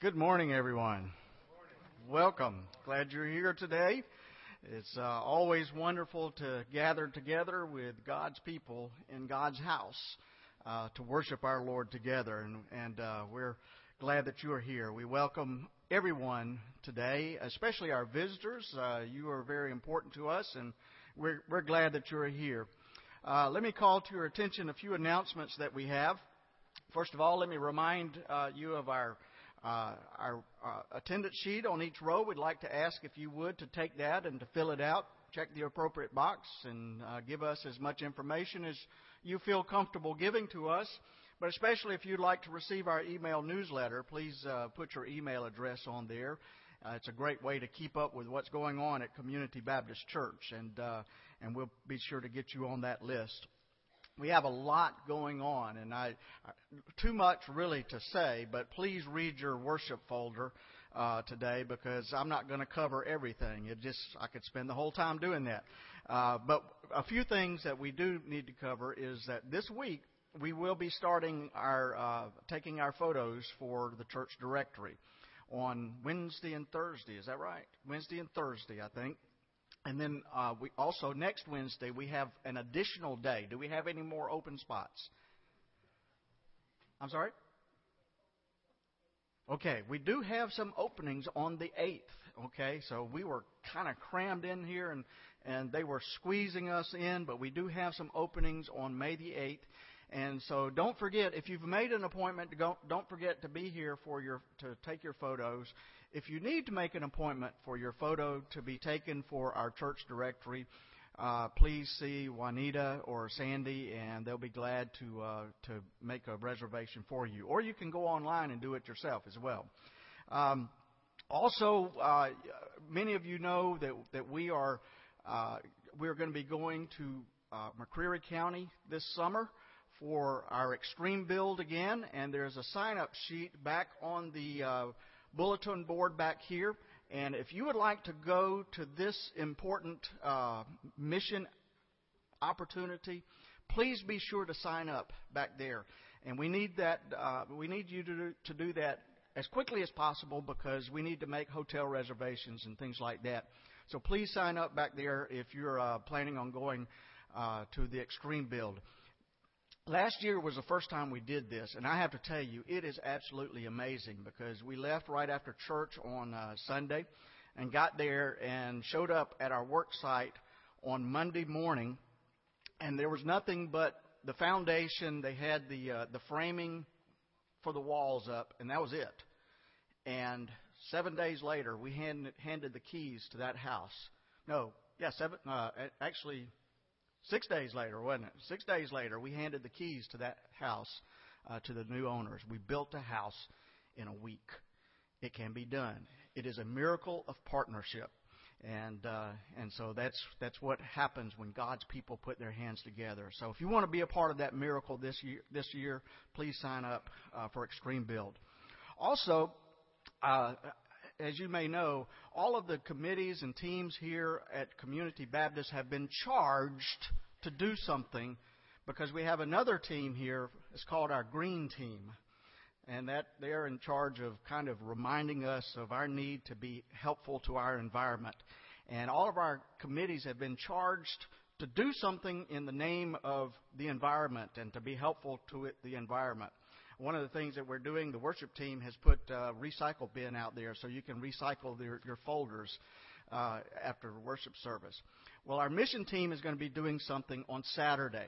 Good morning, everyone. Welcome. Glad you're here today. It's uh, always wonderful to gather together with God's people in God's house uh, to worship our Lord together, and, and uh, we're glad that you are here. We welcome everyone today, especially our visitors. Uh, you are very important to us, and we're, we're glad that you're here. Uh, let me call to your attention a few announcements that we have. First of all, let me remind uh, you of our uh, our uh, attendance sheet on each row. We'd like to ask if you would to take that and to fill it out, check the appropriate box, and uh, give us as much information as you feel comfortable giving to us. But especially if you'd like to receive our email newsletter, please uh, put your email address on there. Uh, it's a great way to keep up with what's going on at Community Baptist Church, and uh, and we'll be sure to get you on that list we have a lot going on, and I too much really to say, but please read your worship folder uh, today because I'm not going to cover everything. It just I could spend the whole time doing that. Uh, but a few things that we do need to cover is that this week we will be starting our uh, taking our photos for the church directory on Wednesday and Thursday. Is that right? Wednesday and Thursday, I think. And then uh, we also next Wednesday we have an additional day. Do we have any more open spots? I'm sorry. Okay, we do have some openings on the 8th. Okay, so we were kind of crammed in here and, and they were squeezing us in, but we do have some openings on May the 8th. And so don't forget, if you've made an appointment, don't, don't forget to be here for your, to take your photos. If you need to make an appointment for your photo to be taken for our church directory, uh, please see Juanita or Sandy, and they'll be glad to uh, to make a reservation for you. Or you can go online and do it yourself as well. Um, also, uh, many of you know that that we are uh, we are going to be going to uh, McCreary County this summer for our extreme build again, and there's a sign-up sheet back on the uh, bulletin board back here. And if you would like to go to this important uh, mission opportunity, please be sure to sign up back there. And we need that. Uh, we need you to do, to do that as quickly as possible because we need to make hotel reservations and things like that. So please sign up back there if you're uh, planning on going uh, to the extreme build. Last year was the first time we did this, and I have to tell you, it is absolutely amazing because we left right after church on uh, Sunday and got there and showed up at our work site on Monday morning, and there was nothing but the foundation. They had the uh, the framing for the walls up, and that was it. And seven days later, we handed, handed the keys to that house. No, yeah, seven. Uh, actually, Six days later, wasn't it? Six days later, we handed the keys to that house uh, to the new owners. We built a house in a week. It can be done. It is a miracle of partnership. And uh, and so that's that's what happens when God's people put their hands together. So if you want to be a part of that miracle this year, this year, please sign up uh, for Extreme Build. Also, uh, as you may know, all of the committees and teams here at Community Baptist have been charged to do something because we have another team here. It's called our Green Team. And that they're in charge of kind of reminding us of our need to be helpful to our environment. And all of our committees have been charged to do something in the name of the environment and to be helpful to it, the environment. One of the things that we're doing, the worship team has put a recycle bin out there so you can recycle your, your folders uh, after worship service. Well, our mission team is going to be doing something on Saturday.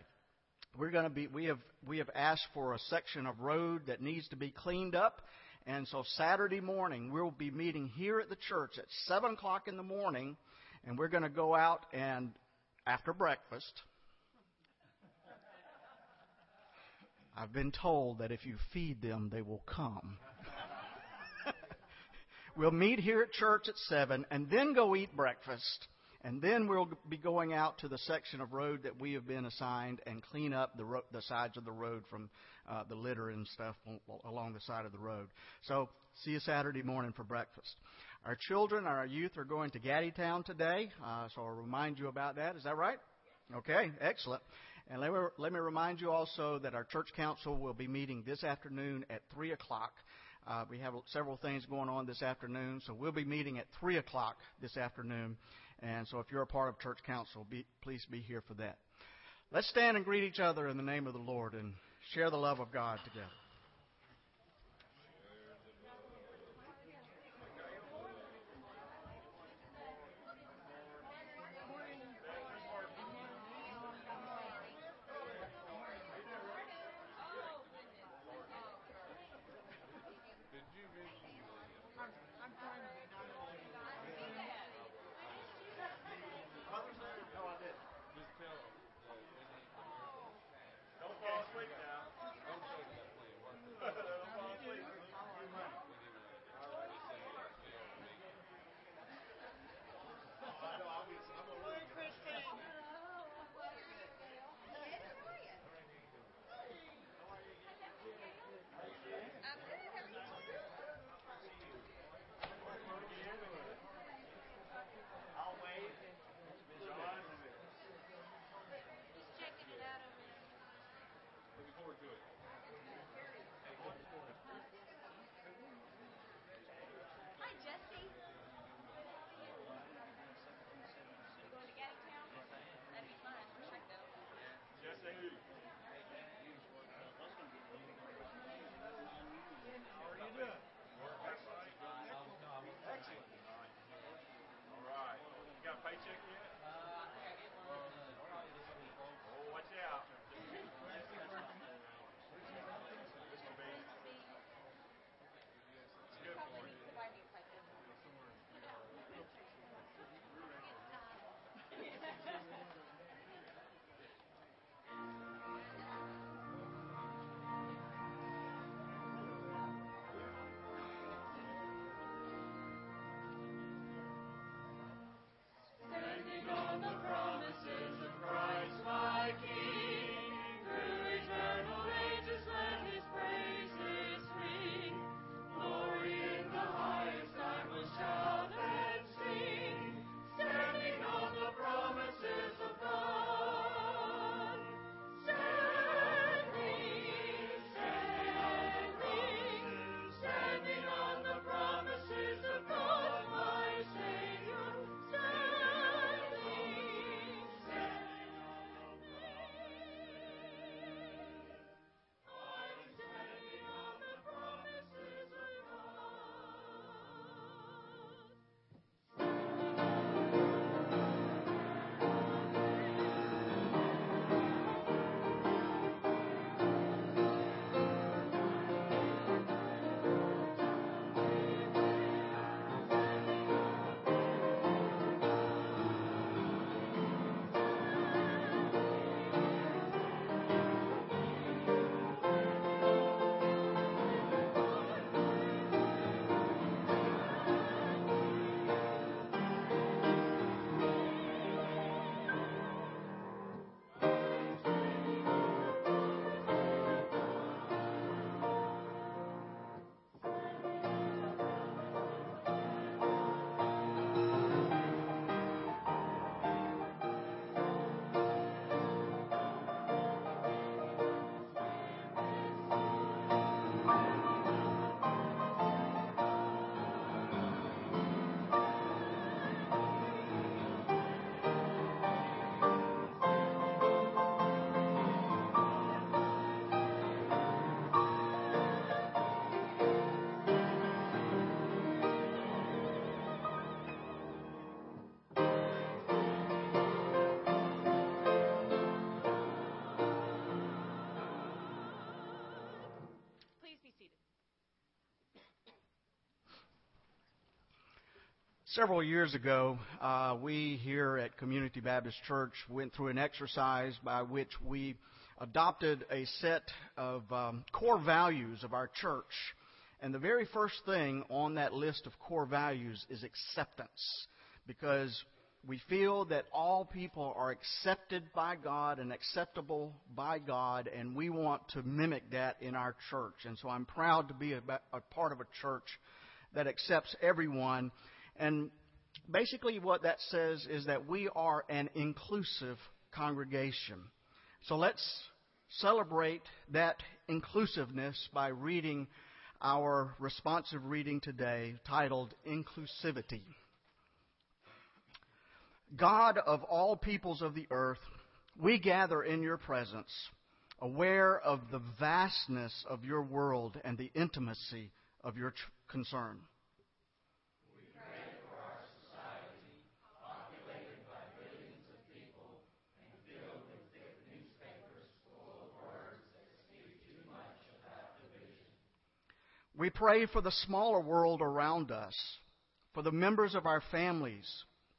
We're going to be we have we have asked for a section of road that needs to be cleaned up, and so Saturday morning we'll be meeting here at the church at seven o'clock in the morning, and we're going to go out and after breakfast I've been told that if you feed them, they will come. we'll meet here at church at 7 and then go eat breakfast. And then we'll be going out to the section of road that we have been assigned and clean up the, ro- the sides of the road from uh, the litter and stuff along the side of the road. So, see you Saturday morning for breakfast. Our children, our youth are going to Gatti Town today, uh, so I'll remind you about that. Is that right? Okay, excellent. And let me, let me remind you also that our church council will be meeting this afternoon at 3 o'clock. Uh, we have several things going on this afternoon, so we'll be meeting at 3 o'clock this afternoon. And so if you're a part of church council, be, please be here for that. Let's stand and greet each other in the name of the Lord and share the love of God together. Several years ago, uh, we here at Community Baptist Church went through an exercise by which we adopted a set of um, core values of our church. And the very first thing on that list of core values is acceptance. Because we feel that all people are accepted by God and acceptable by God, and we want to mimic that in our church. And so I'm proud to be a, a part of a church that accepts everyone and basically, what that says is that we are an inclusive congregation. So let's celebrate that inclusiveness by reading our responsive reading today titled Inclusivity. God of all peoples of the earth, we gather in your presence, aware of the vastness of your world and the intimacy of your concern. We pray for the smaller world around us, for the members of our families,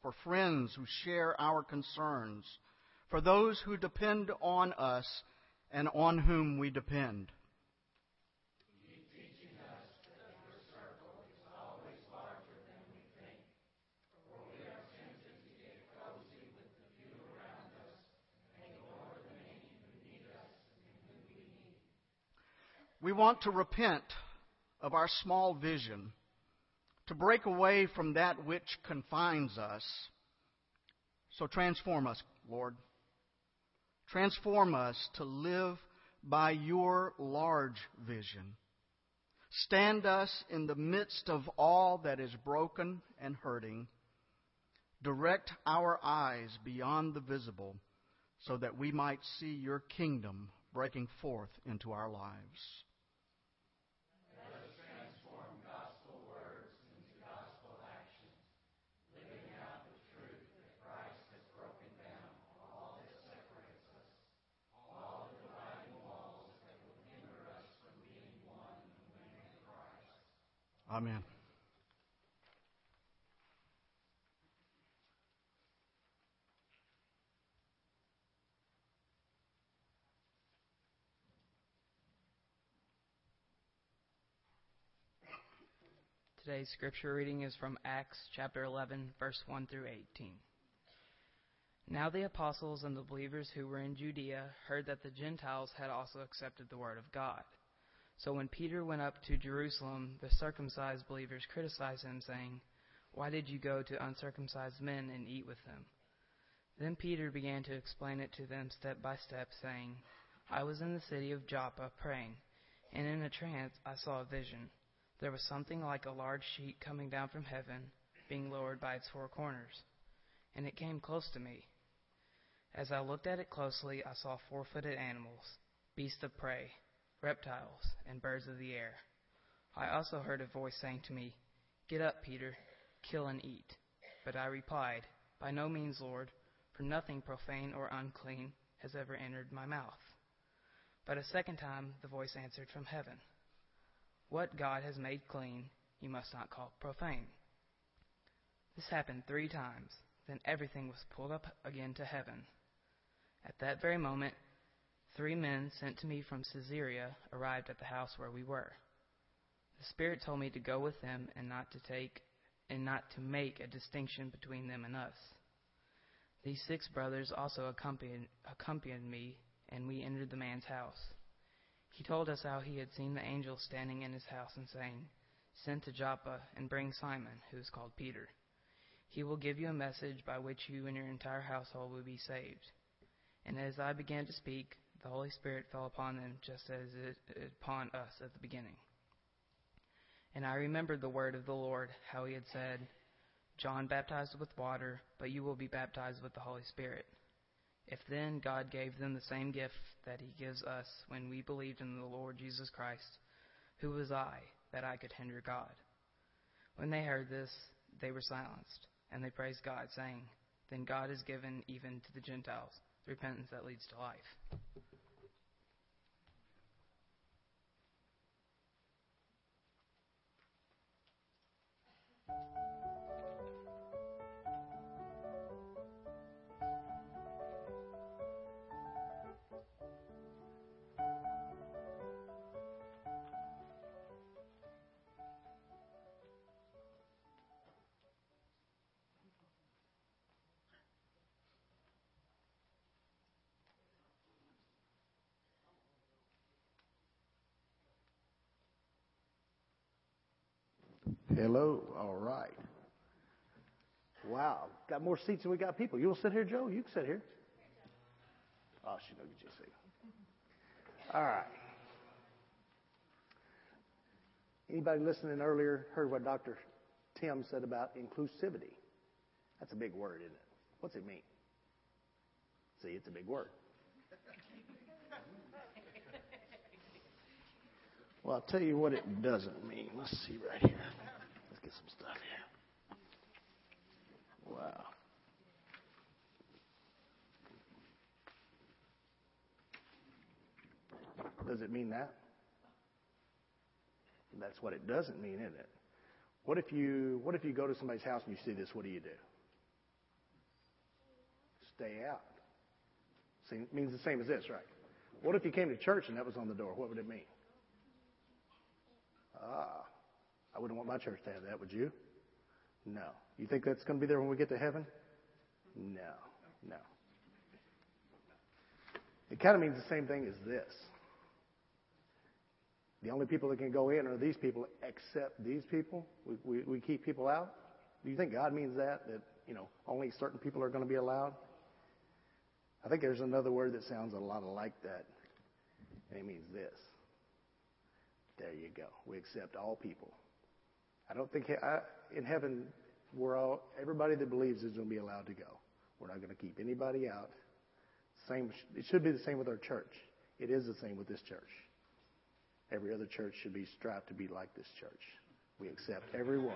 for friends who share our concerns, for those who depend on us and on whom we depend. We want to repent of our small vision, to break away from that which confines us. So transform us, Lord. Transform us to live by your large vision. Stand us in the midst of all that is broken and hurting. Direct our eyes beyond the visible so that we might see your kingdom breaking forth into our lives. Amen. Today's scripture reading is from Acts chapter 11, verse 1 through 18. Now the apostles and the believers who were in Judea heard that the Gentiles had also accepted the word of God. So when Peter went up to Jerusalem, the circumcised believers criticized him, saying, Why did you go to uncircumcised men and eat with them? Then Peter began to explain it to them step by step, saying, I was in the city of Joppa praying, and in a trance I saw a vision. There was something like a large sheet coming down from heaven, being lowered by its four corners. And it came close to me. As I looked at it closely, I saw four footed animals, beasts of prey reptiles, and birds of the air. I also heard a voice saying to me, Get up, Peter, kill and eat. But I replied, By no means, Lord, for nothing profane or unclean has ever entered my mouth. But a second time the voice answered from heaven, What God has made clean, you must not call profane. This happened three times. Then everything was pulled up again to heaven. At that very moment, three men sent to me from Caesarea arrived at the house where we were. The Spirit told me to go with them and not to take and not to make a distinction between them and us. These six brothers also accompanied, accompanied me, and we entered the man's house. He told us how he had seen the angel standing in his house and saying, Send to Joppa and bring Simon, who is called Peter. He will give you a message by which you and your entire household will be saved. And as I began to speak, the Holy Spirit fell upon them just as it upon us at the beginning. And I remembered the word of the Lord, how he had said, John baptized with water, but you will be baptized with the Holy Spirit. If then God gave them the same gift that he gives us when we believed in the Lord Jesus Christ, who was I that I could hinder God? When they heard this, they were silenced, and they praised God, saying, Then God has given even to the Gentiles the repentance that leads to life. Hello. All right. Wow. Got more seats than we got people. You will sit here, Joe? You can sit here. Oh, she don't get you a seat. All right. Anybody listening earlier heard what Dr. Tim said about inclusivity? That's a big word, isn't it? What's it mean? See, it's a big word. Well, I'll tell you what it doesn't mean. Let's see right here. Let's get some stuff here. Wow. Does it mean that? That's what it doesn't mean, isn't it? What if you what if you go to somebody's house and you see this? What do you do? Stay out. See, means the same as this, right? What if you came to church and that was on the door? What would it mean? Ah, I wouldn't want my church to have that, would you? No. You think that's going to be there when we get to heaven? No, no. It kind of means the same thing as this. The only people that can go in are these people, except these people. We, we, we keep people out. Do you think God means that? That, you know, only certain people are going to be allowed? I think there's another word that sounds a lot like that, and it means this. There you go. We accept all people. I don't think I, in heaven, we're all everybody that believes is going to be allowed to go. We're not going to keep anybody out. Same. It should be the same with our church. It is the same with this church. Every other church should be strived to be like this church. We accept everyone.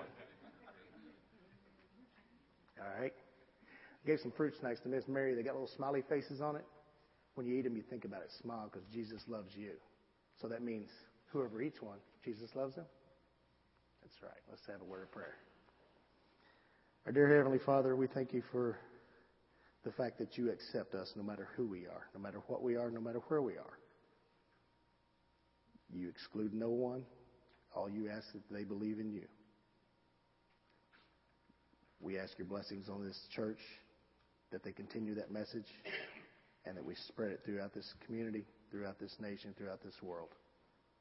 All right. I gave some fruit snacks to Miss Mary. They got little smiley faces on it. When you eat them, you think about it. Smile because Jesus loves you. So that means whoever eats one, Jesus loves them. That's right. Let's have a word of prayer. Our dear Heavenly Father, we thank you for the fact that you accept us no matter who we are, no matter what we are, no matter where we are. You exclude no one. All you ask is that they believe in you. We ask your blessings on this church, that they continue that message, and that we spread it throughout this community, throughout this nation, throughout this world.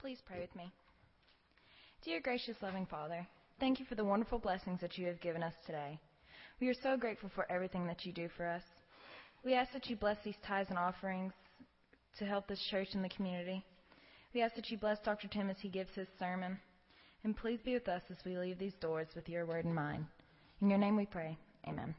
Please pray with me. Dear gracious, loving Father, thank you for the wonderful blessings that you have given us today. We are so grateful for everything that you do for us. We ask that you bless these tithes and offerings to help this church and the community. We ask that you bless Dr. Tim as he gives his sermon. And please be with us as we leave these doors with your word in mind. In your name we pray. Amen.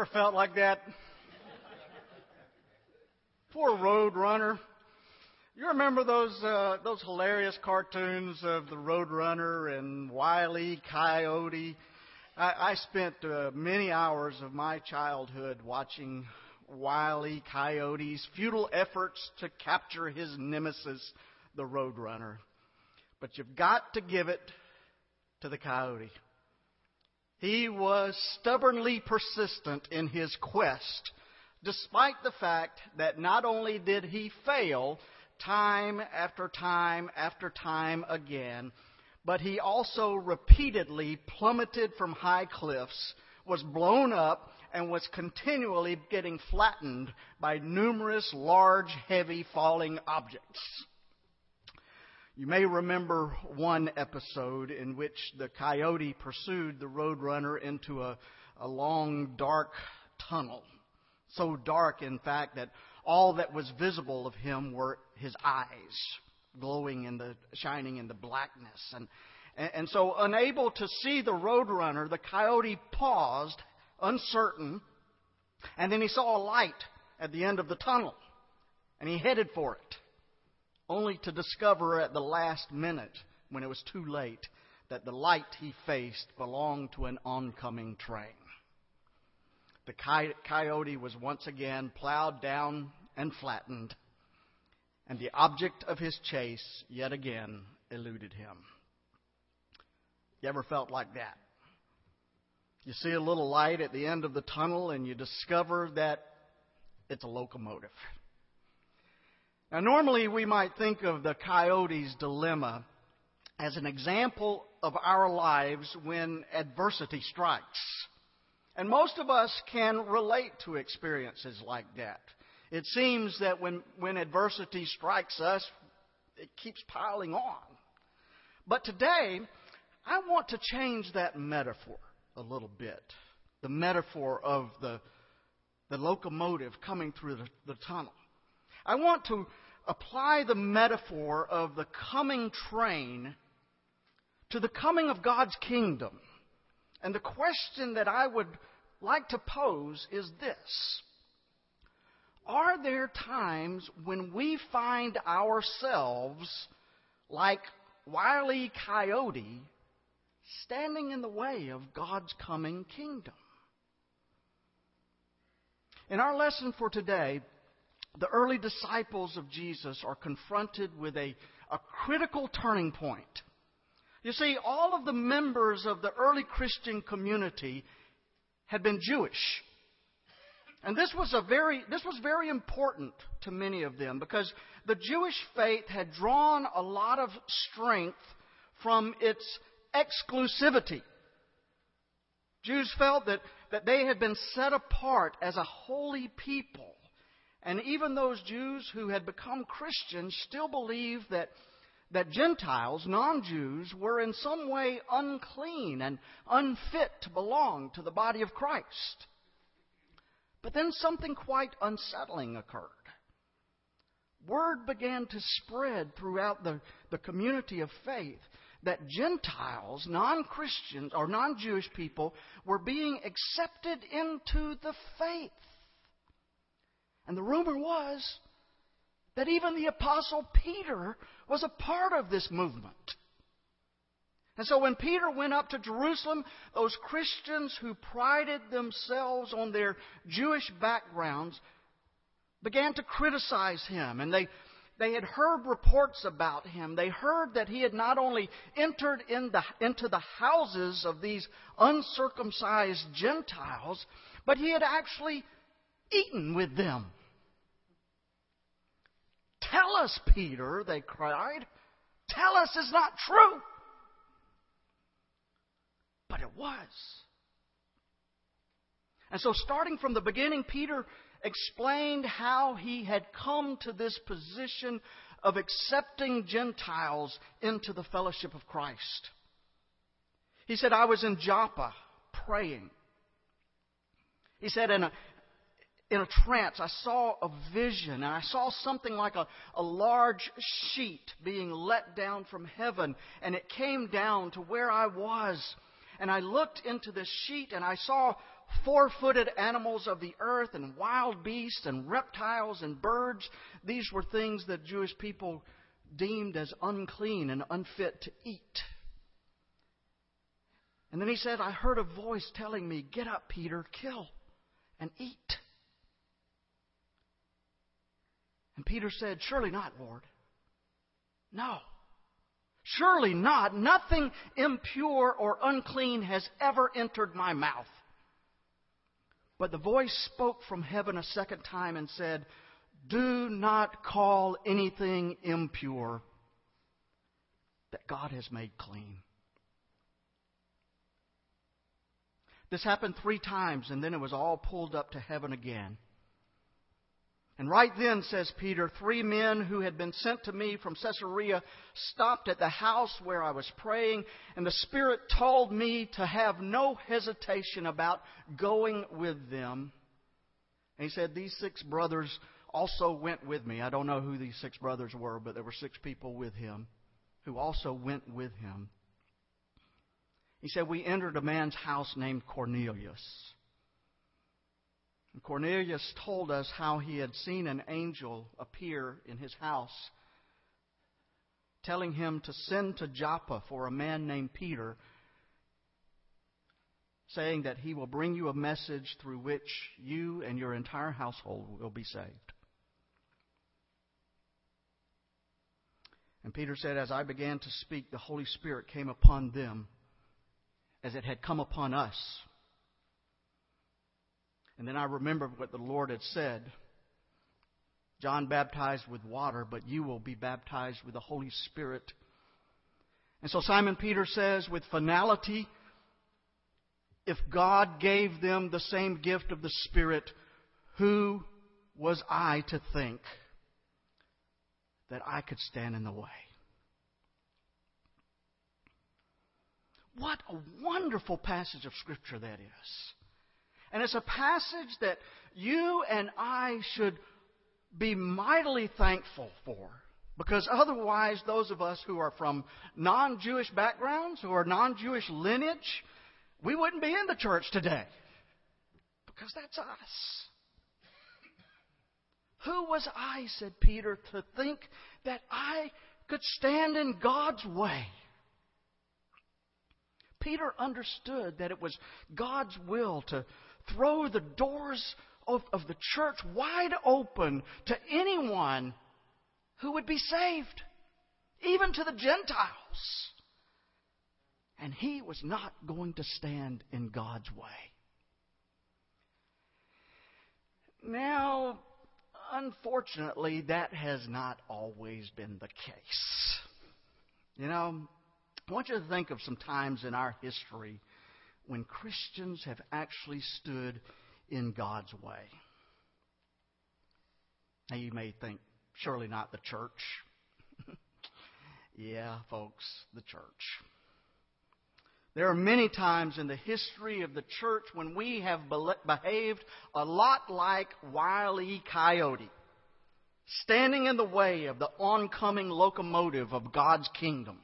Ever felt like that? Poor Road Runner. You remember those uh, those hilarious cartoons of the Road Runner and Wile E. Coyote? I, I spent uh, many hours of my childhood watching Wile E. Coyote's futile efforts to capture his nemesis, the Road Runner. But you've got to give it to the coyote. He was stubbornly persistent in his quest, despite the fact that not only did he fail time after time after time again, but he also repeatedly plummeted from high cliffs, was blown up, and was continually getting flattened by numerous large, heavy falling objects. You may remember one episode in which the coyote pursued the roadrunner into a, a long, dark tunnel. So dark, in fact, that all that was visible of him were his eyes, glowing in the, shining in the blackness. And, and, and so, unable to see the roadrunner, the coyote paused, uncertain, and then he saw a light at the end of the tunnel, and he headed for it, only to discover at the last minute, when it was too late, that the light he faced belonged to an oncoming train. The coyote was once again plowed down and flattened, and the object of his chase yet again eluded him. You ever felt like that? You see a little light at the end of the tunnel and you discover that it's a locomotive. Now, normally we might think of the coyote's dilemma as an example of our lives when adversity strikes. And most of us can relate to experiences like that. It seems that when, when adversity strikes us, it keeps piling on. But today, I want to change that metaphor a little bit. The metaphor of the, the locomotive coming through the, the tunnel. I want to apply the metaphor of the coming train to the coming of God's kingdom. And the question that I would like to pose is this Are there times when we find ourselves like Wile E. Coyote standing in the way of God's coming kingdom. In our lesson for today, the early disciples of Jesus are confronted with a, a critical turning point. You see, all of the members of the early Christian community had been Jewish. And this was a very this was very important to many of them because the Jewish faith had drawn a lot of strength from its exclusivity. Jews felt that, that they had been set apart as a holy people. And even those Jews who had become Christians still believed that, that Gentiles, non Jews, were in some way unclean and unfit to belong to the body of Christ. But then something quite unsettling occurred. Word began to spread throughout the, the community of faith that Gentiles, non Christians, or non Jewish people, were being accepted into the faith. And the rumor was that even the Apostle Peter was a part of this movement. And so when Peter went up to Jerusalem, those Christians who prided themselves on their Jewish backgrounds began to criticize him. And they, they had heard reports about him. They heard that he had not only entered in the, into the houses of these uncircumcised Gentiles, but he had actually eaten with them. Tell us, Peter, they cried. Tell us it's not true. But it was. And so, starting from the beginning, Peter explained how he had come to this position of accepting Gentiles into the fellowship of Christ. He said, I was in Joppa praying. He said, in a, in a trance, I saw a vision, and I saw something like a, a large sheet being let down from heaven, and it came down to where I was. And I looked into this sheet and I saw four footed animals of the earth and wild beasts and reptiles and birds. These were things that Jewish people deemed as unclean and unfit to eat. And then he said, I heard a voice telling me, Get up, Peter, kill and eat. And Peter said, Surely not, Lord. No. Surely not. Nothing impure or unclean has ever entered my mouth. But the voice spoke from heaven a second time and said, Do not call anything impure that God has made clean. This happened three times, and then it was all pulled up to heaven again. And right then, says Peter, three men who had been sent to me from Caesarea stopped at the house where I was praying, and the Spirit told me to have no hesitation about going with them. And he said, These six brothers also went with me. I don't know who these six brothers were, but there were six people with him who also went with him. He said, We entered a man's house named Cornelius. And Cornelius told us how he had seen an angel appear in his house, telling him to send to Joppa for a man named Peter, saying that he will bring you a message through which you and your entire household will be saved. And Peter said, As I began to speak, the Holy Spirit came upon them as it had come upon us. And then I remembered what the Lord had said. John baptized with water, but you will be baptized with the Holy Spirit. And so Simon Peter says with finality, if God gave them the same gift of the Spirit, who was I to think that I could stand in the way? What a wonderful passage of Scripture that is. And it's a passage that you and I should be mightily thankful for. Because otherwise, those of us who are from non Jewish backgrounds, who are non Jewish lineage, we wouldn't be in the church today. Because that's us. Who was I, said Peter, to think that I could stand in God's way? Peter understood that it was God's will to throw the doors of, of the church wide open to anyone who would be saved, even to the Gentiles. And he was not going to stand in God's way. Now, unfortunately, that has not always been the case. You know, I want you to think of some times in our history when Christians have actually stood in God's way. Now, you may think, surely not the church. yeah, folks, the church. There are many times in the history of the church when we have behaved a lot like Wile E. Coyote, standing in the way of the oncoming locomotive of God's kingdom.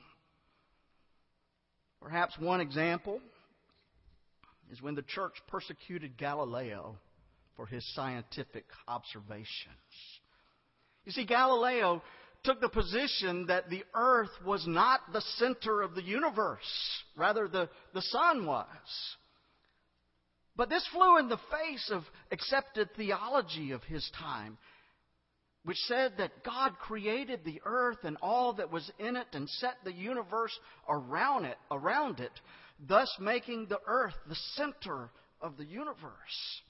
Perhaps one example is when the church persecuted Galileo for his scientific observations. You see, Galileo took the position that the earth was not the center of the universe, rather, the, the sun was. But this flew in the face of accepted theology of his time, which said that God created the earth and all that was in it and set the universe around it, around it thus making the earth the center of the universe.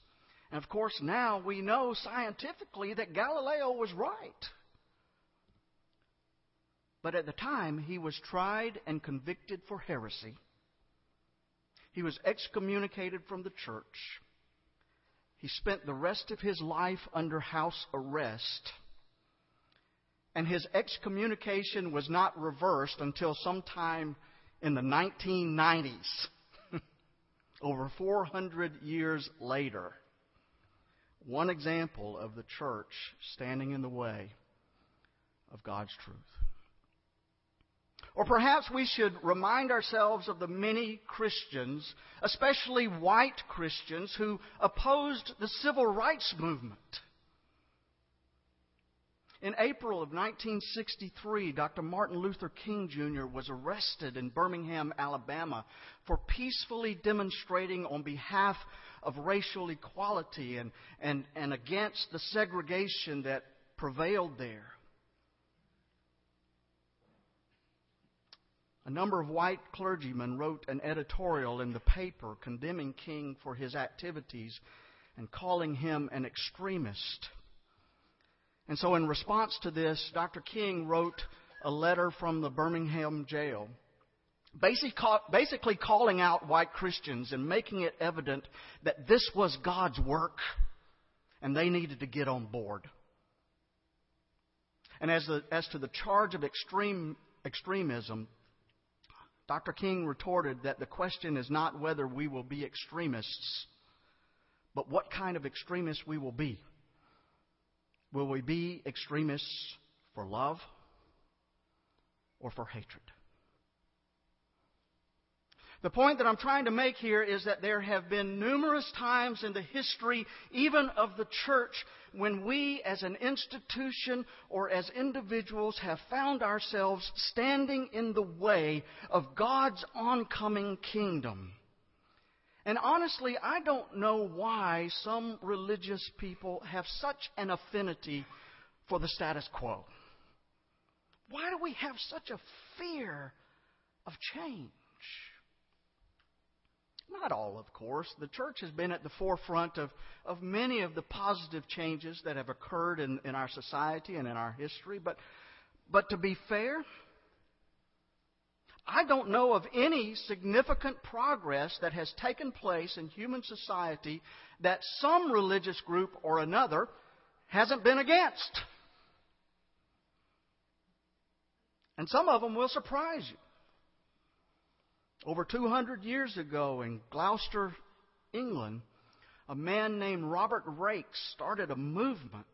And of course, now we know scientifically that Galileo was right. But at the time, he was tried and convicted for heresy. He was excommunicated from the church. He spent the rest of his life under house arrest. And his excommunication was not reversed until sometime in the 1990s, over 400 years later. One example of the church standing in the way of God's truth. Or perhaps we should remind ourselves of the many Christians, especially white Christians, who opposed the civil rights movement. In April of 1963, Dr. Martin Luther King Jr. was arrested in Birmingham, Alabama, for peacefully demonstrating on behalf of racial equality and, and, and against the segregation that prevailed there. A number of white clergymen wrote an editorial in the paper condemning King for his activities and calling him an extremist. And so, in response to this, Dr. King wrote a letter from the Birmingham jail, basically calling out white Christians and making it evident that this was God's work and they needed to get on board. And as, the, as to the charge of extreme, extremism, Dr. King retorted that the question is not whether we will be extremists, but what kind of extremists we will be. Will we be extremists for love or for hatred? The point that I'm trying to make here is that there have been numerous times in the history, even of the church, when we as an institution or as individuals have found ourselves standing in the way of God's oncoming kingdom. And honestly, I don't know why some religious people have such an affinity for the status quo. Why do we have such a fear of change? Not all, of course. The church has been at the forefront of, of many of the positive changes that have occurred in, in our society and in our history. But, but to be fair, I don't know of any significant progress that has taken place in human society that some religious group or another hasn't been against. And some of them will surprise you. Over 200 years ago in Gloucester, England, a man named Robert Raikes started a movement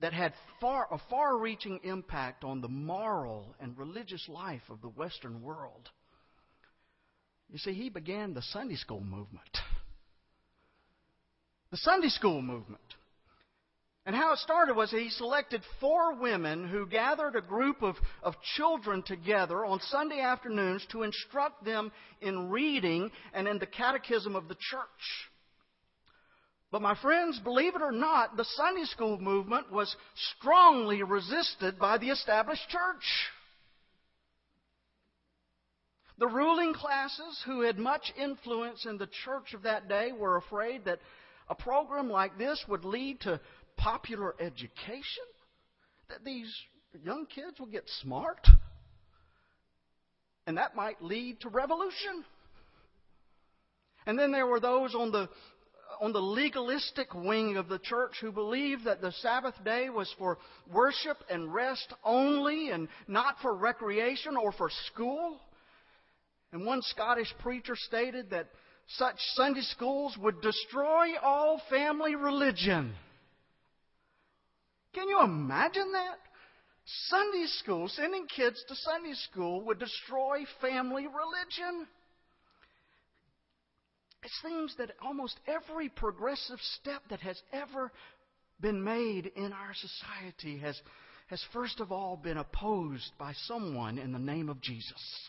that had far, a far reaching impact on the moral and religious life of the Western world. You see, he began the Sunday school movement. The Sunday school movement. And how it started was he selected four women who gathered a group of, of children together on Sunday afternoons to instruct them in reading and in the catechism of the church. But my friends, believe it or not, the Sunday school movement was strongly resisted by the established church. The ruling classes who had much influence in the church of that day were afraid that a program like this would lead to popular education, that these young kids will get smart, and that might lead to revolution. And then there were those on the on the legalistic wing of the church who believed that the Sabbath day was for worship and rest only and not for recreation or for school. And one Scottish preacher stated that such Sunday schools would destroy all family religion. Can you imagine that? Sunday school, sending kids to Sunday school would destroy family religion. It seems that almost every progressive step that has ever been made in our society has, has first of all been opposed by someone in the name of Jesus.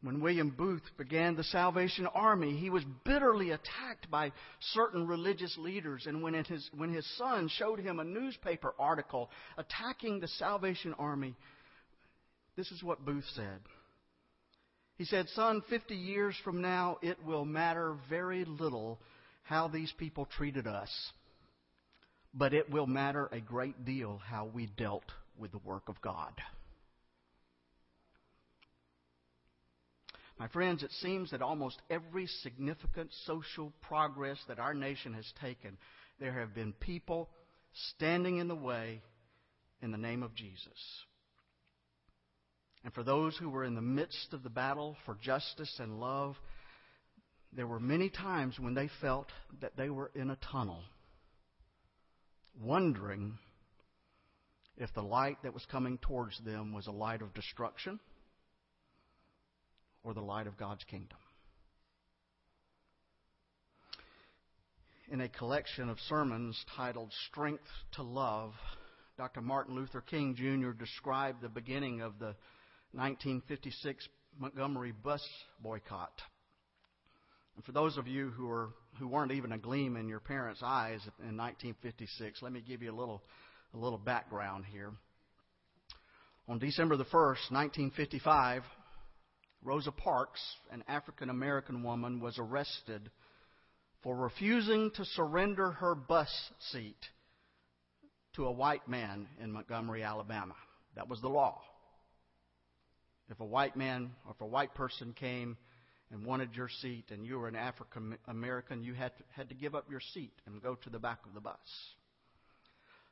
When William Booth began the Salvation Army, he was bitterly attacked by certain religious leaders. And when his, when his son showed him a newspaper article attacking the Salvation Army, this is what Booth said. He said, Son, 50 years from now, it will matter very little how these people treated us, but it will matter a great deal how we dealt with the work of God. My friends, it seems that almost every significant social progress that our nation has taken, there have been people standing in the way in the name of Jesus. And for those who were in the midst of the battle for justice and love, there were many times when they felt that they were in a tunnel, wondering if the light that was coming towards them was a light of destruction or the light of God's kingdom. In a collection of sermons titled Strength to Love, Dr. Martin Luther King Jr. described the beginning of the 1956 Montgomery bus boycott. And for those of you who are who weren't even a gleam in your parents' eyes in 1956, let me give you a little a little background here. On December the 1st, 1955, Rosa Parks, an African American woman, was arrested for refusing to surrender her bus seat to a white man in Montgomery, Alabama. That was the law. If a white man or if a white person came and wanted your seat and you were an African American, you had to, had to give up your seat and go to the back of the bus.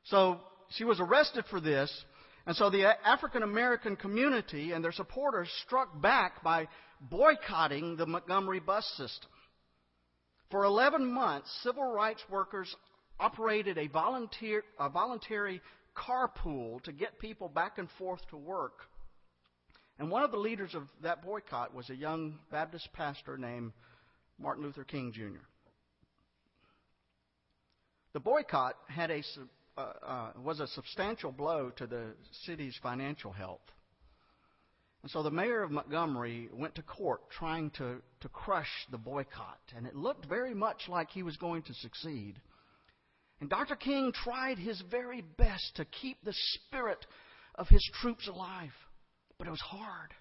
So she was arrested for this, and so the African American community and their supporters struck back by boycotting the Montgomery bus system. For 11 months, civil rights workers operated a, volunteer, a voluntary carpool to get people back and forth to work. And one of the leaders of that boycott was a young Baptist pastor named Martin Luther King Jr. The boycott had a uh, uh, was a substantial blow to the city's financial health. And so the mayor of Montgomery went to court trying to, to crush the boycott, and it looked very much like he was going to succeed. And Dr. King tried his very best to keep the spirit of his troops alive, but it was hard.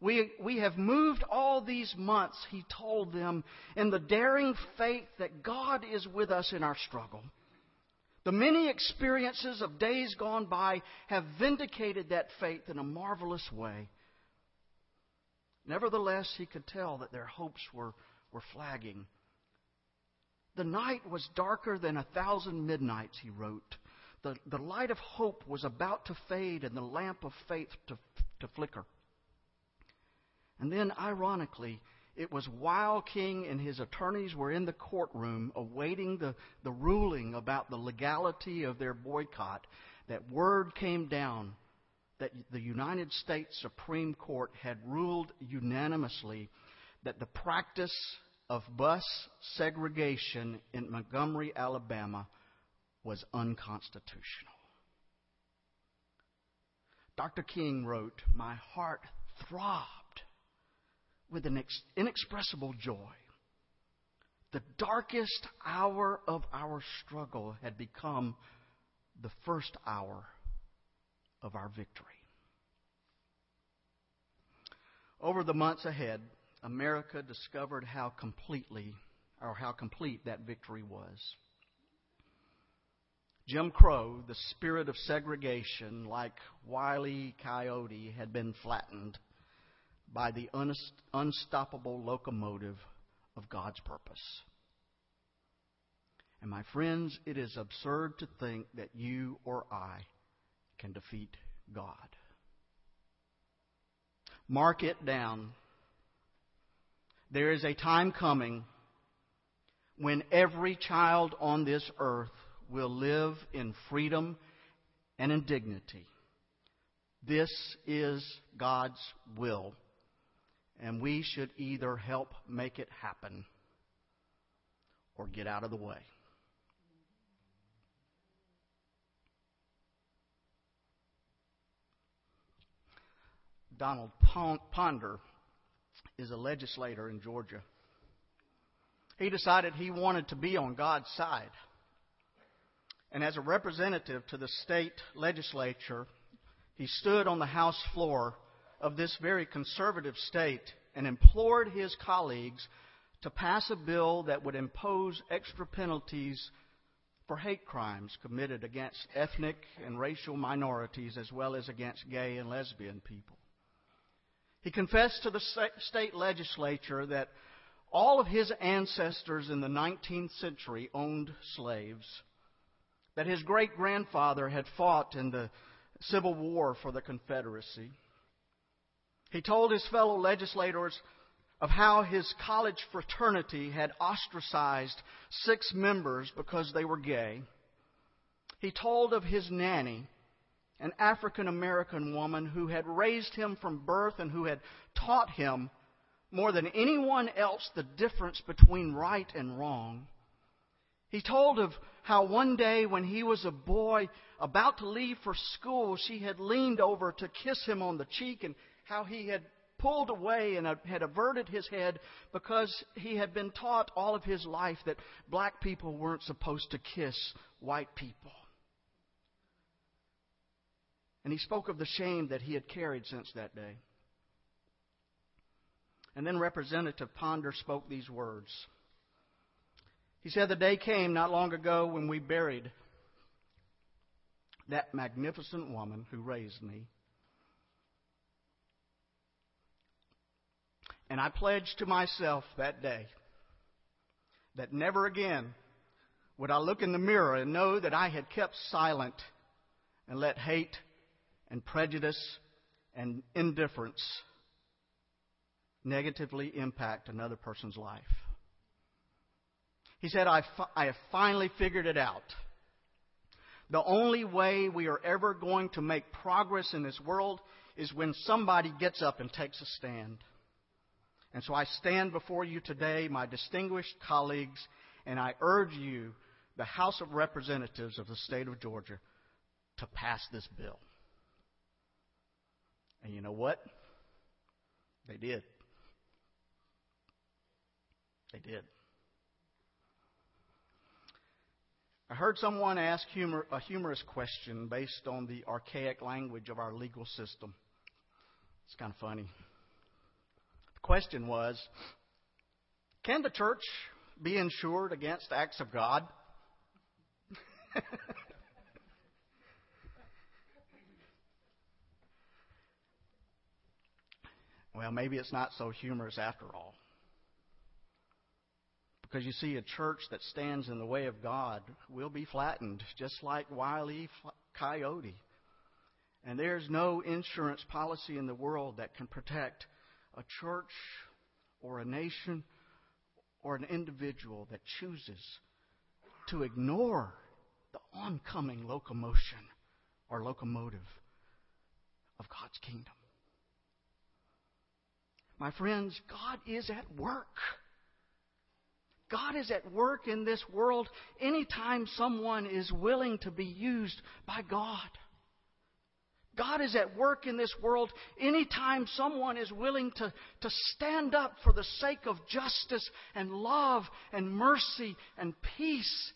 We, we have moved all these months, he told them, in the daring faith that God is with us in our struggle. The many experiences of days gone by have vindicated that faith in a marvelous way. Nevertheless, he could tell that their hopes were, were flagging. The night was darker than a thousand midnights, he wrote. The, the light of hope was about to fade and the lamp of faith to, to flicker. And then, ironically, it was while King and his attorneys were in the courtroom awaiting the, the ruling about the legality of their boycott that word came down that the United States Supreme Court had ruled unanimously that the practice of bus segregation in Montgomery, Alabama was unconstitutional. Dr. King wrote, My heart throbbed with an inexpressible joy. The darkest hour of our struggle had become the first hour of our victory. Over the months ahead, America discovered how completely or how complete that victory was. Jim Crow, the spirit of segregation, like Wile Coyote, had been flattened by the unstoppable locomotive of God's purpose. And my friends, it is absurd to think that you or I can defeat God. Mark it down. There is a time coming when every child on this earth will live in freedom and in dignity. This is God's will and we should either help make it happen or get out of the way. Donald Ponder is a legislator in Georgia. He decided he wanted to be on God's side. And as a representative to the state legislature, he stood on the House floor of this very conservative state and implored his colleagues to pass a bill that would impose extra penalties for hate crimes committed against ethnic and racial minorities as well as against gay and lesbian people. He confessed to the state legislature that all of his ancestors in the 19th century owned slaves, that his great grandfather had fought in the Civil War for the Confederacy, he told his fellow legislators of how his college fraternity had ostracized six members because they were gay. He told of his nanny, an African American woman who had raised him from birth and who had taught him more than anyone else the difference between right and wrong. He told of how one day when he was a boy about to leave for school, she had leaned over to kiss him on the cheek and how he had pulled away and had averted his head because he had been taught all of his life that black people weren't supposed to kiss white people. And he spoke of the shame that he had carried since that day. And then Representative Ponder spoke these words. He said, The day came not long ago when we buried that magnificent woman who raised me. And I pledged to myself that day that never again would I look in the mirror and know that I had kept silent and let hate and prejudice and indifference negatively impact another person's life. He said, I, fi- I have finally figured it out. The only way we are ever going to make progress in this world is when somebody gets up and takes a stand. And so I stand before you today, my distinguished colleagues, and I urge you, the House of Representatives of the state of Georgia, to pass this bill. And you know what? They did. They did. I heard someone ask humor, a humorous question based on the archaic language of our legal system. It's kind of funny. The question was Can the church be insured against acts of God? well, maybe it's not so humorous after all. Because you see, a church that stands in the way of God will be flattened, just like Wile E. Coyote. And there's no insurance policy in the world that can protect a church or a nation or an individual that chooses to ignore the oncoming locomotion or locomotive of God's kingdom. My friends, God is at work. God is at work in this world anytime someone is willing to be used by God. God is at work in this world anytime someone is willing to, to stand up for the sake of justice and love and mercy and peace.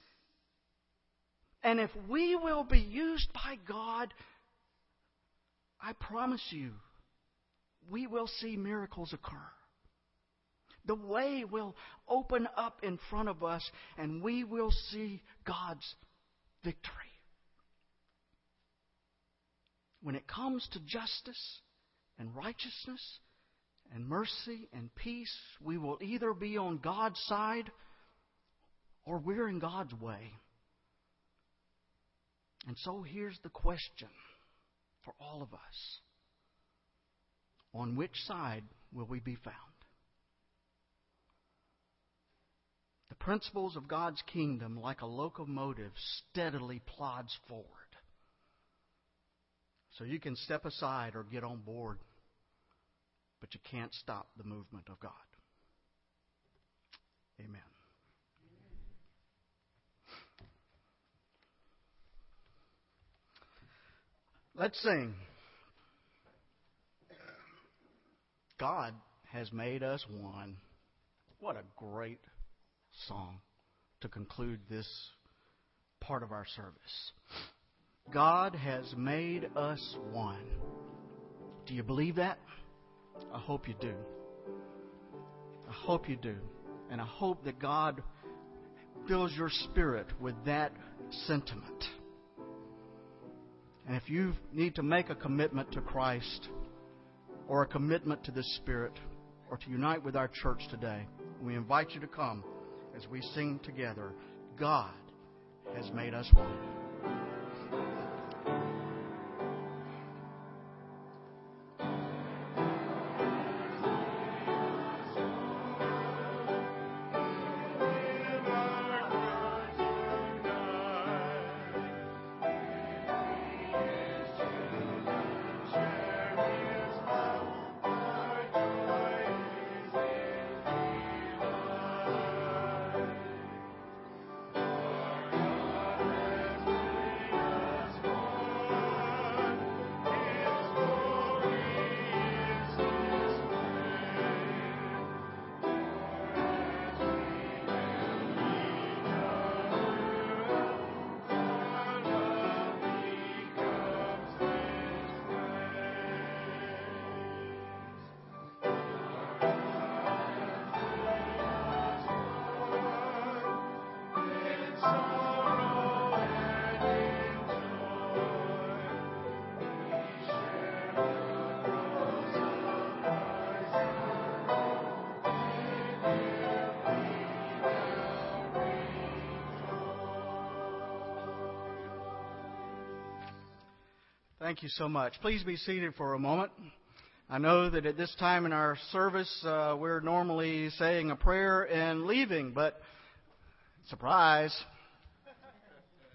And if we will be used by God, I promise you, we will see miracles occur. The way will open up in front of us, and we will see God's victory. When it comes to justice and righteousness and mercy and peace, we will either be on God's side or we're in God's way. And so here's the question for all of us On which side will we be found? The principles of God's kingdom, like a locomotive, steadily plods forward. So you can step aside or get on board, but you can't stop the movement of God. Amen. Let's sing. God has made us one. What a great song to conclude this part of our service. God has made us one. Do you believe that? I hope you do. I hope you do. And I hope that God fills your spirit with that sentiment. And if you need to make a commitment to Christ or a commitment to the Spirit or to unite with our church today, we invite you to come as we sing together, God has made us one. Thank you so much. Please be seated for a moment. I know that at this time in our service, uh, we're normally saying a prayer and leaving, but surprise,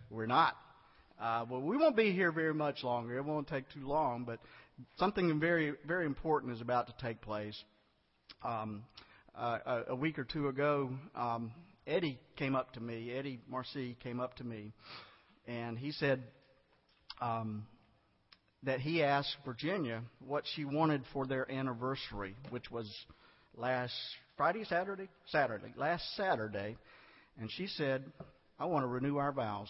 we're not. Uh, well, we won't be here very much longer. It won't take too long, but something very, very important is about to take place. Um, uh, a, week or two ago, um, Eddie came up to me. Eddie Marcy came up to me, and he said um, that he asked Virginia what she wanted for their anniversary, which was last Friday, Saturday, Saturday, last Saturday, and she said, "I want to renew our vows."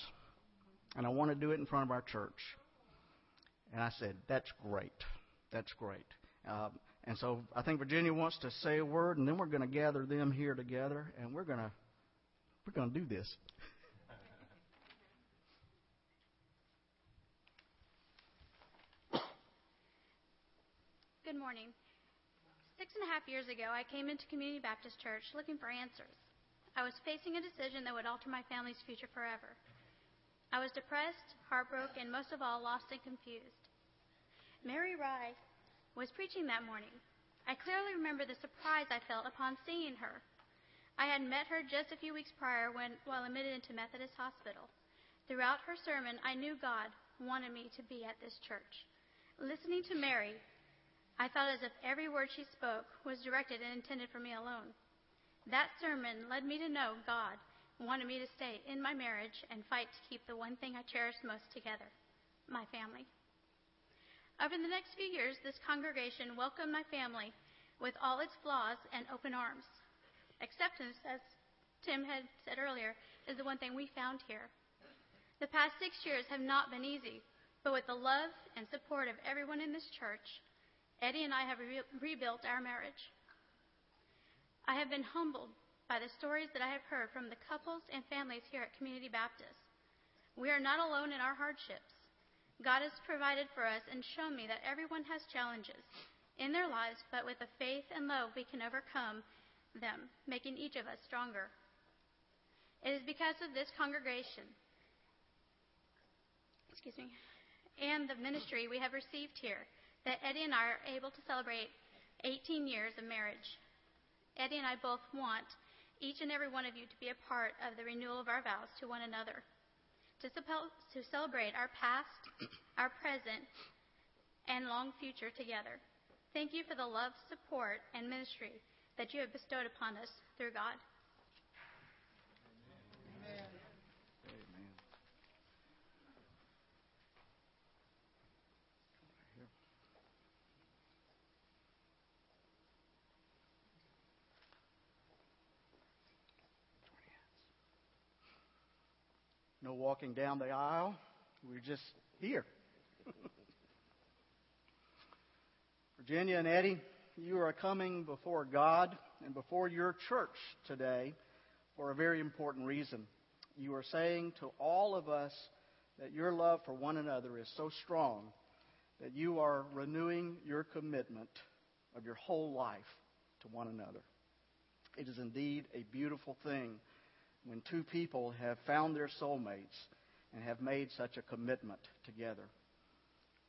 and I want to do it in front of our church. And I said, That's great. That's great. Um, and so I think Virginia wants to say a word, and then we're going to gather them here together, and we're going to we're going to do this. Good morning. Six and a half years ago, I came into Community Baptist Church looking for answers. I was facing a decision that would alter my family's future forever. I was depressed, heartbroken, and most of all, lost and confused. Mary Rye was preaching that morning. I clearly remember the surprise I felt upon seeing her. I had met her just a few weeks prior when, while admitted into Methodist Hospital. Throughout her sermon, I knew God wanted me to be at this church. Listening to Mary, I felt as if every word she spoke was directed and intended for me alone. That sermon led me to know God wanted me to stay in my marriage and fight to keep the one thing I cherish most together my family. Over the next few years, this congregation welcomed my family with all its flaws and open arms. Acceptance, as Tim had said earlier, is the one thing we found here. The past six years have not been easy, but with the love and support of everyone in this church, Eddie and I have re- rebuilt our marriage. I have been humbled by the stories that I have heard from the couples and families here at Community Baptist. We are not alone in our hardships. God has provided for us and shown me that everyone has challenges in their lives, but with the faith and love we can overcome them, making each of us stronger. It is because of this congregation, excuse me, and the ministry we have received here that Eddie and I are able to celebrate 18 years of marriage. Eddie and I both want each and every one of you to be a part of the renewal of our vows to one another, to, to celebrate our past, our present, and long future together. Thank you for the love, support, and ministry that you have bestowed upon us through God. Walking down the aisle. We're just here. Virginia and Eddie, you are coming before God and before your church today for a very important reason. You are saying to all of us that your love for one another is so strong that you are renewing your commitment of your whole life to one another. It is indeed a beautiful thing when two people have found their soulmates and have made such a commitment together.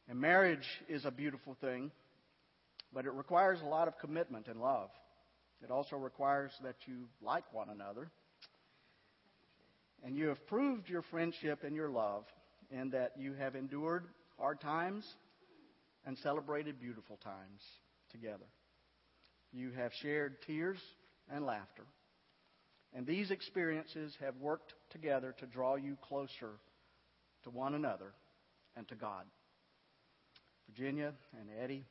And marriage is a beautiful thing, but it requires a lot of commitment and love. It also requires that you like one another. And you have proved your friendship and your love in that you have endured hard times and celebrated beautiful times together. You have shared tears and laughter. And these experiences have worked together to draw you closer to one another and to God. Virginia and Eddie,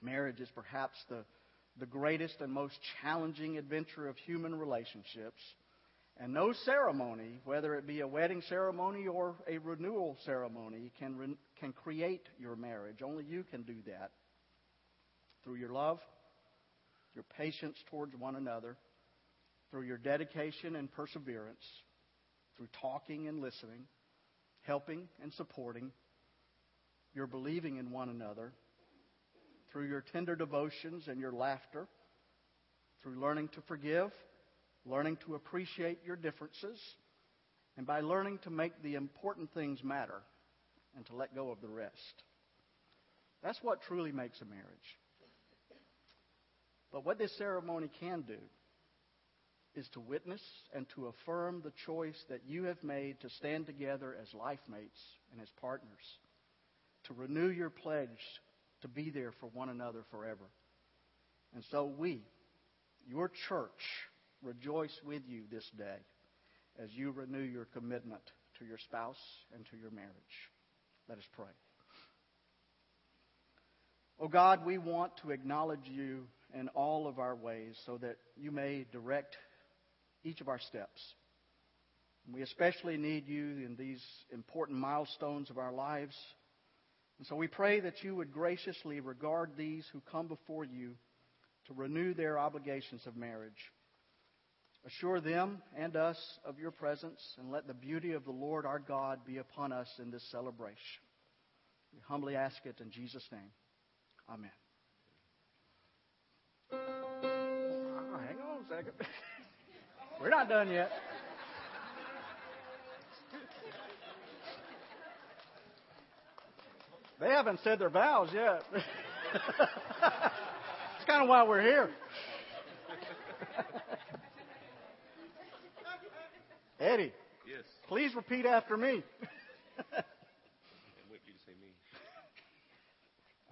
marriage is perhaps the, the greatest and most challenging adventure of human relationships. And no ceremony, whether it be a wedding ceremony or a renewal ceremony, can, re- can create your marriage. Only you can do that. Through your love, your patience towards one another, through your dedication and perseverance, through talking and listening, helping and supporting, your believing in one another, through your tender devotions and your laughter, through learning to forgive, learning to appreciate your differences, and by learning to make the important things matter and to let go of the rest. That's what truly makes a marriage. But what this ceremony can do is to witness and to affirm the choice that you have made to stand together as life mates and as partners, to renew your pledge to be there for one another forever. And so we, your church, rejoice with you this day as you renew your commitment to your spouse and to your marriage. Let us pray. Oh God, we want to acknowledge you in all of our ways so that you may direct each of our steps. We especially need you in these important milestones of our lives. And so we pray that you would graciously regard these who come before you to renew their obligations of marriage. Assure them and us of your presence, and let the beauty of the Lord our God be upon us in this celebration. We humbly ask it in Jesus' name. Amen. Oh, hang on a second. We're not done yet. They haven't said their vows yet. That's kind of why we're here. Eddie. Yes. Please repeat after me. And what you say me?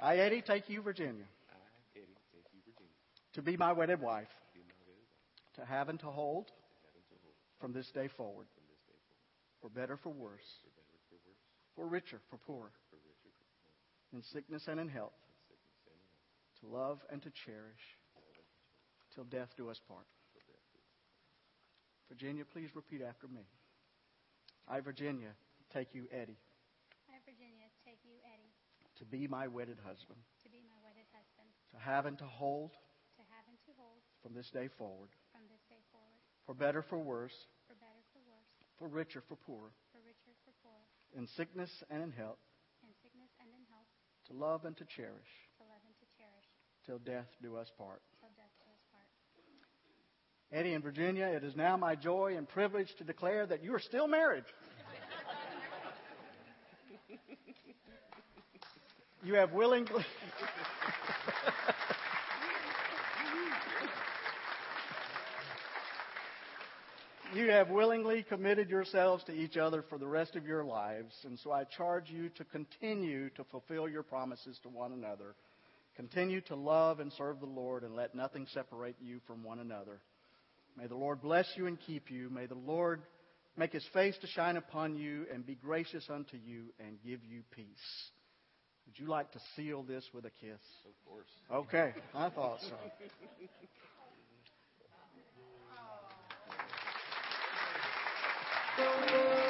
I, Eddie, take you, Virginia, I, Eddie, take you, Virginia, to be my wedded wife, be my wedded wife, to have and to hold to have and to hold from this day forward, from this day forward, for better, for worse, for better, for worse, for richer, for poorer, for richer, for poor, in sickness and in health, in sickness and in health, to love and to cherish, till death do us part. till death do us. Virginia, please repeat after me. I, Virginia, take you, Eddie, I, Virginia, take you, Eddie, to be my wedded husband, to be my wedded husband, to have and to hold. To have and to hold. From this day forward, from this day forward, for better, for worse, for better, for worse, for richer, for poorer, for richer, for poorer, in sickness and in health, in sickness and in health, to love and to cherish, to love and to cherish, till death do us part. till death do us part. Eddie and Virginia, it is now my joy and privilege to declare that you are still married. you have willingly. You have willingly committed yourselves to each other for the rest of your lives, and so I charge you to continue to fulfill your promises to one another. Continue to love and serve the Lord, and let nothing separate you from one another. May the Lord bless you and keep you. May the Lord make his face to shine upon you and be gracious unto you and give you peace. Would you like to seal this with a kiss? Of course. Okay, I thought so. 何?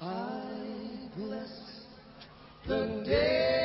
I bless the day